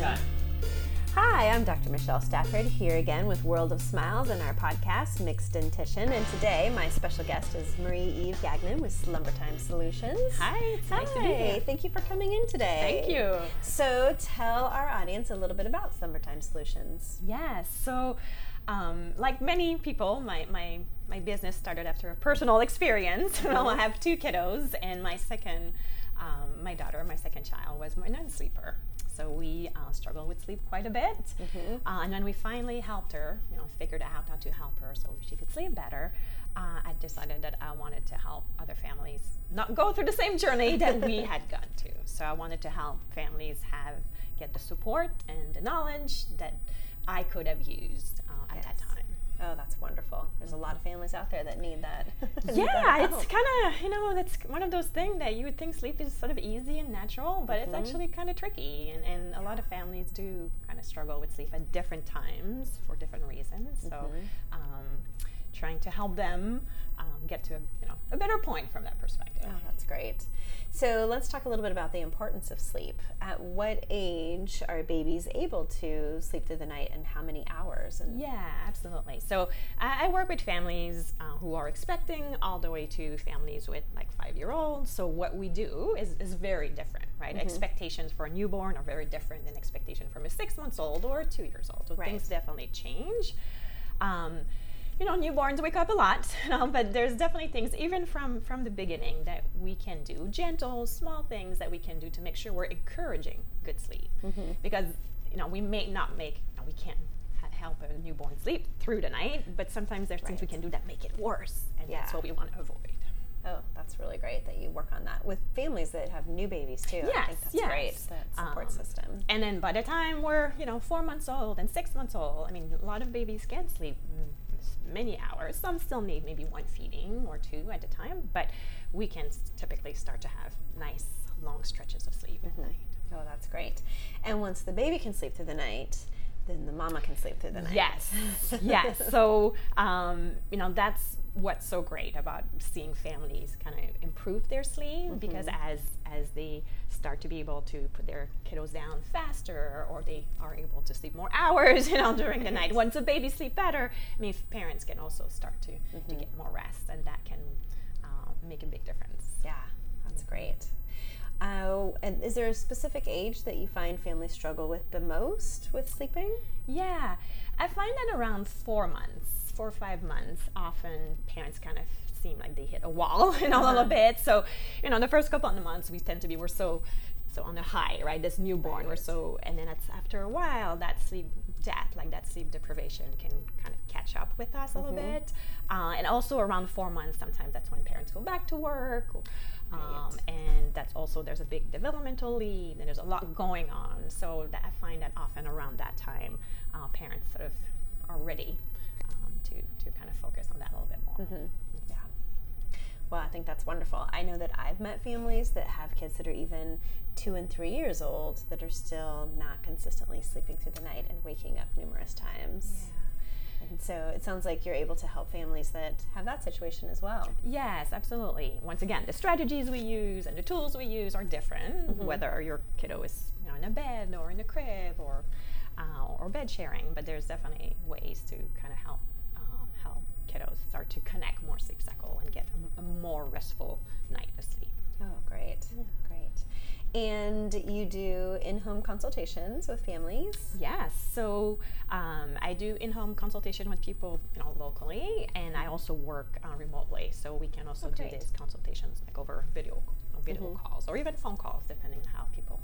done. Hi, I'm Dr. Michelle Stafford here again with World of Smiles and our podcast, Mixed Dentition. And today, my special guest is Marie Eve Gagnon with Slumbertime Solutions. Hi, it's Hi, nice to be here. thank you for coming in today. Thank you. So, tell our audience a little bit about Slumbertime Solutions. Yes. So, um, like many people, my, my, my business started after a personal experience. well, I have two kiddos, and my second, um, my daughter, my second child, was my non-sleeper. So we uh, struggled with sleep quite a bit, uh, and when we finally helped her, you know, figured out how to help her so she could sleep better. Uh, I decided that I wanted to help other families not go through the same journey that we had gone to. So I wanted to help families have get the support and the knowledge that I could have used uh, at that time. Oh, that's wonderful. There's a lot of families out there that need that. Yeah, that it's kind of you know that's one of those things that you would think sleep is sort of easy and natural, but it's Mhm. actually kind of tricky, and, and a lot of families do kind of struggle with sleep at different times for different reasons. So, Mhm. um, trying to help them um, get to a, you know a better point from that perspective. Oh, that's great. So let's talk a little bit about the importance of sleep. At what age are babies able to sleep through the night, and how many hours? And Yeah, absolutely. So I, I work with families uh, who are expecting all the way to families with like five year olds. So what we do is, is very different, right? Expectations for a newborn are very different than expectation from a six months old or two years old. So Right. things definitely change. Um, you know, newborns wake up a lot, know, but there's definitely things, even from from the beginning, that we can do, gentle, small things that we can do to make sure we're encouraging good sleep. Because you know, we may not make, you know, we can't help a newborn sleep through the night, but sometimes there's things we can do that make it worse, and that's what we want to avoid. oh, that's really great that you work on that with families that have new babies too. I Yes, think that's yes. great. That support Um, system. And then by the time we're, you know, four months old and six months old, I mean, a lot of babies can sleep mm, many hours. Some still need maybe one feeding or two at a time, but we can typically start to have nice long stretches of sleep at night. Oh, that's great. And once the baby can sleep through the night, then the mama can sleep through the night. Yes, yes. So, um, you know, that's what's so great about seeing families kind of improve their sleep because as as they start to be able to put their kiddos down faster or they are able to sleep more hours, you know, during the night. Once the baby sleep better, I mean, parents can also start to, to get more rest, and that can uh, make a big difference. Yeah, that's great. Uh, and is there a specific age that you find families struggle with the most with sleeping? Yeah, I find that around four months, four or five months, often parents kind of seem like they hit a wall in a little bit. So, you know, the first couple of months we tend to be we're so so on a high, right? This newborn, we're so, and then it's after a while that sleep debt, like that sleep deprivation, can kind of catch up with us a little bit. Uh, and also around four months, sometimes that's when parents go back to work. Um, Right. and that's also there's a big developmental lead and there's a lot going on so that i find that often around that time uh, parents sort of are ready um, to, to kind of focus on that a little bit more Yeah. Well, I think that's wonderful. I know that I've met families that have kids that are even two and three years old that are still not consistently sleeping through the night and waking up numerous times. Yeah. And so it sounds like you're able to help families that have that situation as well. Yes, absolutely. Once again, the strategies we use and the tools we use are different, whether your kiddo is you know, in a bed or in a crib or uh, or bed sharing. But there's definitely ways to kind of help kiddos start to connect more sleep cycle and get a, a more restful night of sleep. Oh, great. Great. And you do in home consultations with families. Yes, so um, I do in-home consultation with people, you know, locally, and I also work uh, remotely. So we can also Oh, do these consultations like over video, video calls, or even phone calls, depending on how people,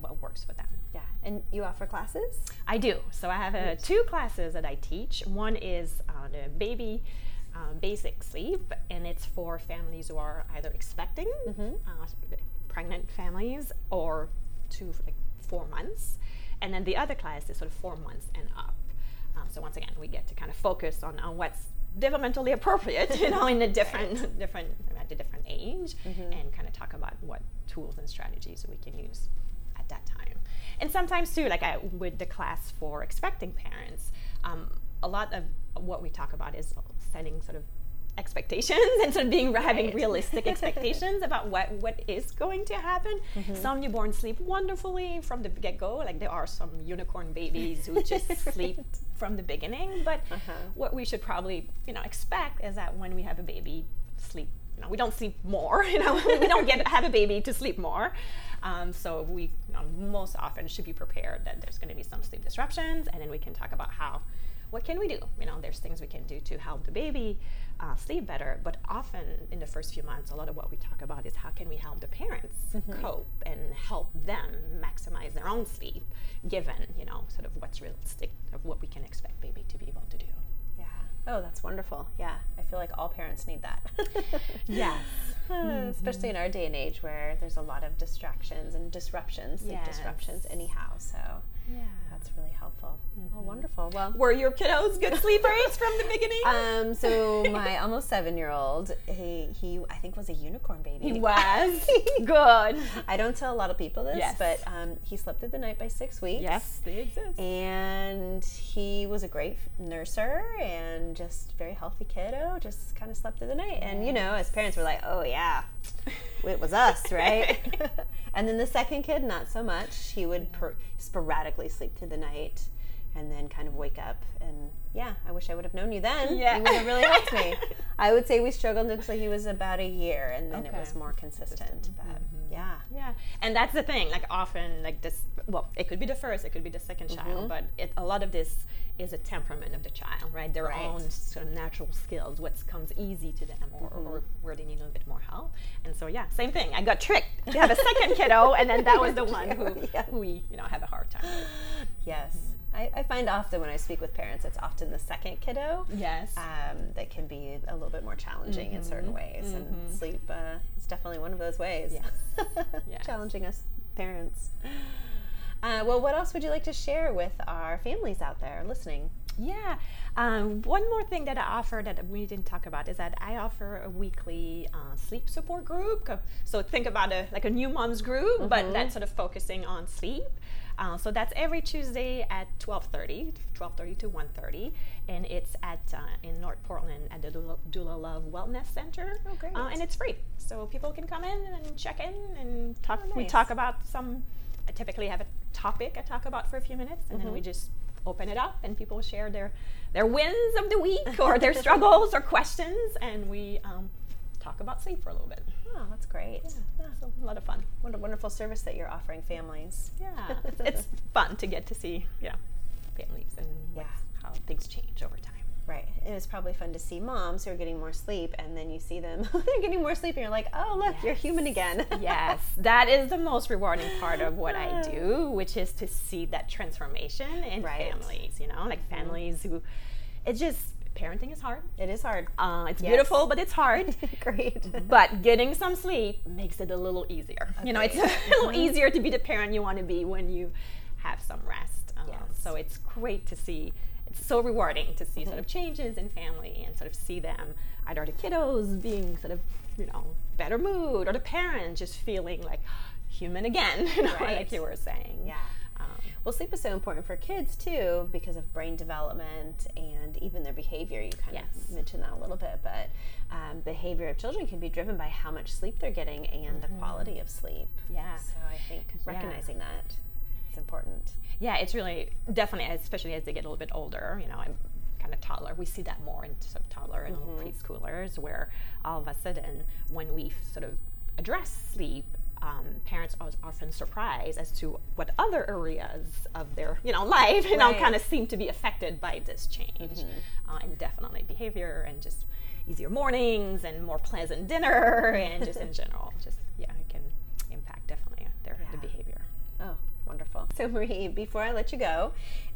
what works for them. Yeah. And you offer classes? I do. So I have uh, two classes that I teach. One is uh, the baby uh, basic sleep, and it's for families who are either expecting, uh, pregnant families, or two like four months. And then the other class is sort of four months and up. Um, so once again, we get to kind of focus on, on what's developmentally appropriate, you know, in the different different at a different age, and kind of talk about what tools and strategies we can use that time. And sometimes too, like I, with the class for expecting parents, um, a lot of what we talk about is setting sort of expectations and sort of being having realistic expectations about what what is going to happen. Mm-hmm. Some newborns sleep wonderfully from the get go. Like there are some unicorn babies who just sleep from the beginning. But Uh-huh. what we should probably you know expect is that when we have a baby, sleep. We don't sleep more. You know, we don't get have a baby to sleep more. Um, so we you know, most often should be prepared that there's going to be some sleep disruptions, and then we can talk about how what can we do? You know, there's things we can do to help the baby uh, sleep better. But often in the first few months, a lot of what we talk about is how can we help the parents cope and help them maximize their own sleep, given you know sort of what's realistic of what we can expect baby to be able to do. Yeah. Oh, that's wonderful. Yeah. I feel like all parents need that. Yes. Uh, Especially in our day and age where there's a lot of distractions and disruptions, sleep disruptions anyhow. So Yeah. That's really helpful. Oh, wonderful. Well, Were your kiddos good sleepers from the beginning? um, so my almost seven year old, he, he, I think was a unicorn baby. he was good. I don't tell a lot of people this, Yes. but um, he slept through the night by six weeks. Yes, they exist. And he was a great nurser and just very healthy kiddo, just kind of slept through the night. And, you know, as parents, we're like, oh, yeah, it was us, right? and then the second kid, not so much. He would per- sporadically sleep through the night and then kind of wake up. And yeah, I wish I would have known you then. Yeah. You would have really helped me. I would say we struggled until he was about a year and then it was more consistent. But mm-hmm. yeah. Yeah, and that's the thing. Like often, like this. Well, it could be the first, it could be the 2nd mm-hmm. child, but it, a lot of this is a temperament of the child, right? Their Right. own sort of natural skills, what comes easy to them, or, or where they need a little bit more help. And so, yeah, same thing. I got tricked to have a second kiddo, and then that was the one who, Yeah. who we, you know, have a hard time with. Yes. I, I find often when I speak with parents, it's often the second kiddo Yes. um, that can be a little bit more challenging in certain ways. And sleep uh, is definitely one of those ways. Yes. Yes. Challenging us parents. Uh, well, what else would you like to share with our families out there listening? Yeah. Um, one more thing that I offer that we didn't talk about is that I offer a weekly uh, sleep support group. So think about a like a new moms group, but that's sort of focusing on sleep. Uh, so that's every Tuesday at 12:30, 12:30 to 1:30, and it's at uh, in North Portland at the Doula, Doula Love Wellness Center. Oh, great. Uh, and it's free, so people can come in and check in and talk. We nice. talk about some. I typically have a topic I talk about for a few minutes, and then we just open it up, and people share their their wins of the week or their struggles or questions, and we um, talk about sleep for a little bit. Oh, that's great. Yeah, so a lot of fun. What a wonderful service that you're offering families. Yeah, it's, it's fun to get to see yeah families and Yeah. how things change over time. Right. And it's probably fun to see moms who are getting more sleep, and then you see them they're getting more sleep, and you're like, oh, look, you're human again. yes, that is the most rewarding part of what I do, which is to see that transformation in Right. families. You know, like families who, it's just parenting is hard. It is hard. Uh, it's Yes. beautiful, but it's hard. Great. but getting some sleep makes it a little easier. You know, it's a little easier to be the parent you want to be when you have some rest. Um, Yes. So it's great to see. So rewarding to see sort of changes in family and sort of see them either the kiddos being sort of you know better mood or the parent just feeling like human again. You know, Right. like you were saying. Yeah. Um, Well, sleep is so important for kids too because of brain development and even their behavior. You kind Yes. of mentioned that a little bit, but um, behavior of children can be driven by how much sleep they're getting and the quality of sleep. yeah. So I think recognizing that is important. Yeah, it's really definitely, especially as they get a little bit older. You know, I'm kind of toddler. We see that more in sort of toddler and preschoolers, where all of a sudden, when we sort of address sleep, um, parents are often surprised as to what other areas of their you know life you know kind of seem to be affected by this change, uh, and definitely behavior and just easier mornings and more pleasant dinner and just in general, just yeah, it can impact definitely their the Yeah. behavior. Oh, wonderful. So, Marie, before I let you go,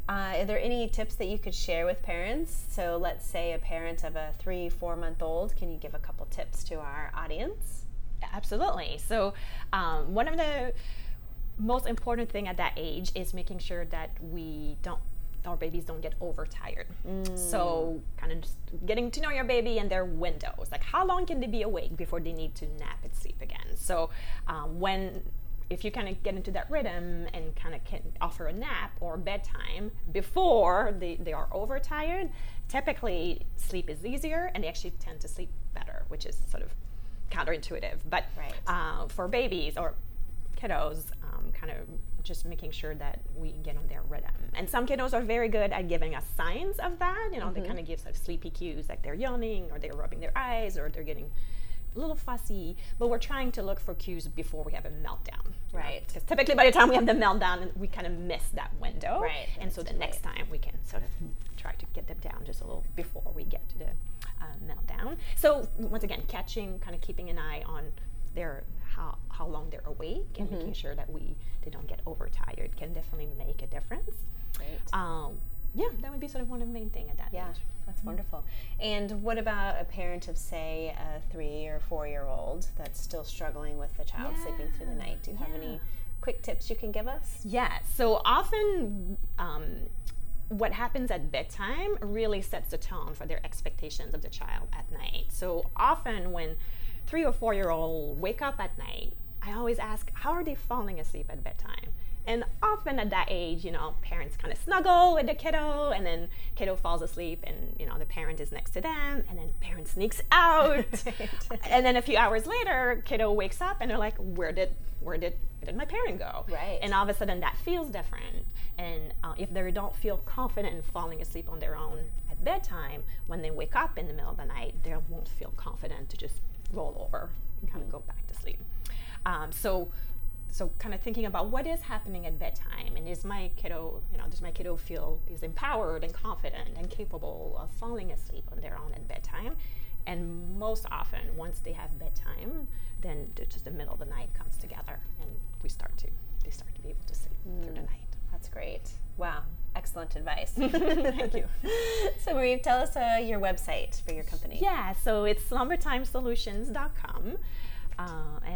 uh, are there any tips that you could share with parents? So, let's say a parent of a three, four month old, can you give a couple tips to our audience? Absolutely. So, um, one of the most important thing at that age is making sure that we don't our babies don't get overtired. So, kind of just getting to know your baby and their windows. Like, how long can they be awake before they need to nap and sleep again? So, um, when if you kind of get into that rhythm and kind of can offer a nap or bedtime before they, they are overtired, typically sleep is easier and they actually tend to sleep better, which is sort of counterintuitive. But Right. uh, for babies or kiddos, um, kind of just making sure that we get on their rhythm. And some kiddos are very good at giving us signs of that. You know, they kind of give sort of sleepy cues, like they're yawning or they're rubbing their eyes or they're getting a little fussy. But we're trying to look for cues before we have a meltdown. Right. Because typically by the time we have the meltdown, we kind of miss that window. Right, And so the next time we can sort of try to get them down just a little before we get to the uh, meltdown. So once again, catching, kind of keeping an eye on their how how long they're awake and Mm-hmm. making sure that we they don't get overtired can definitely make a difference. Great. Um, yeah, that would be sort of one of the main thing at that Yeah, age. that's wonderful. And what about a parent of, say, a three or four year old that's still struggling with the child sleeping through the night? Do you have any quick tips you can give us? Yeah, so often um, what happens at bedtime really sets the tone for their expectations of the child at night. So often when three or four year old wake up at night, I always ask, how are they falling asleep at bedtime? And often at that age, you know, parents kind of snuggle with the kiddo, and then kiddo falls asleep, and you know the parent is next to them, and then parent sneaks out, and then a few hours later, kiddo wakes up, and they're like, "Where did, where did, where did my parent go?" Right. And all of a sudden, that feels different. And uh, if they don't feel confident in falling asleep on their own at bedtime, when they wake up in the middle of the night, they won't feel confident to just roll over and kind of go back to sleep. Um, so so kind of thinking about what is happening at bedtime and is my kiddo you know does my kiddo feel is empowered and confident and capable of falling asleep on their own at bedtime and most often once they have bedtime then just the middle of the night comes together and we start to they start to be able to sleep through the night That's great. Wow, excellent advice. Thank you. So, Marie, tell us uh, your website for your company. yeah so it's slumbertimesolutions.com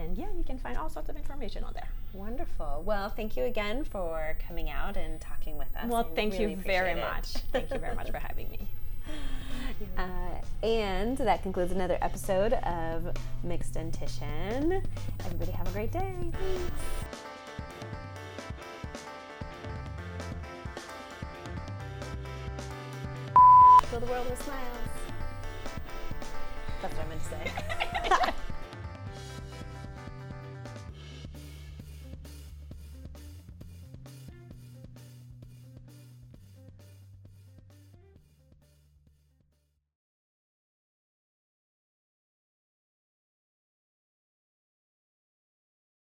and yeah you can find all sorts of information on there Wonderful. Well, thank you again for coming out and talking with us. well thank really you very it. much thank you very much for having me Uh, and that concludes another episode of Mixed Dentition. Everybody have a great day. Thanks. Fill the world with smiles. That's what I meant to say.